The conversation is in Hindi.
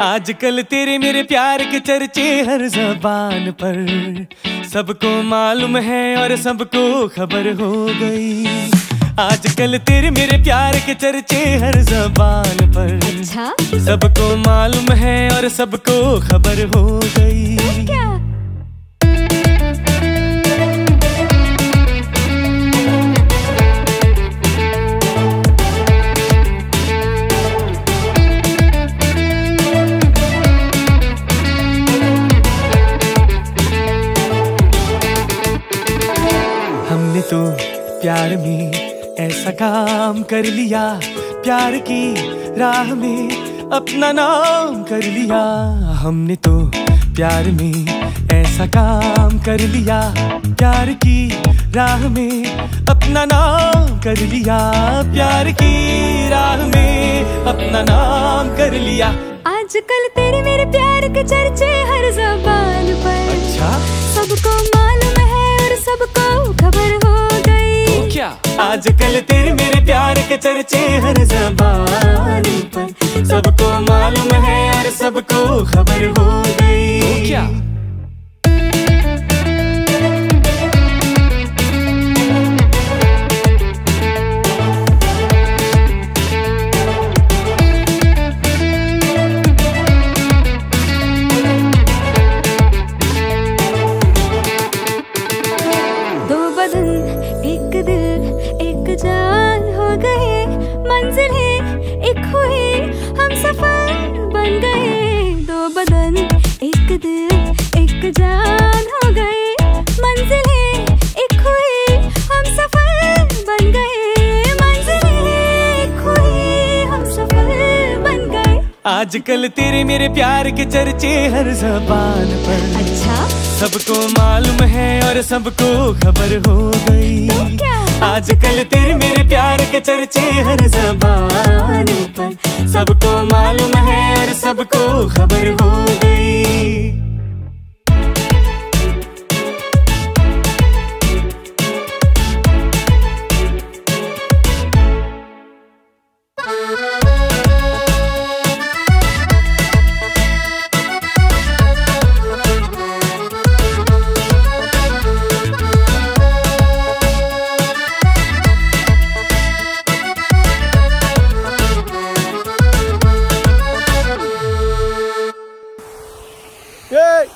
आजकल तेरे मेरे प्यार के चर्चे हर जबान पर। सबको मालूम है और सबको खबर हो गई। आजकल तेरे मेरे प्यार के चर्चे हर जबान पर। अच्छा। सबको मालूम है और सबको खबर हो गई। क्या? तो प्यार में ऐसा काम कर लिया, प्यार की राह में अपना नाम कर लिया। हमने तो प्यार में ऐसा काम कर लिया, प्यार की राह में अपना नाम कर लिया। प्यार की राह में अपना नाम कर लिया। आजकल तेरे मेरे प्यार क्या? आजकल तेरे मेरे प्यार के चर्चे हर जबान। मंजिल है एक हुई हम सफ़र बन गए। दो बदन एक दिल एक जान हो गए। मंजिल है एक हुई हम सफ़र बन गए। मंजिल है एक हुई हम सफ़र बन गए। आजकल तेरे मेरे प्यार के चर्चे हर जबान पर। अच्छा। सबको मालूम है और सबको खबर हो गई। तो क्या? आजकल तेरे मेरे प्यार के चर्चे हर जबान। Yay!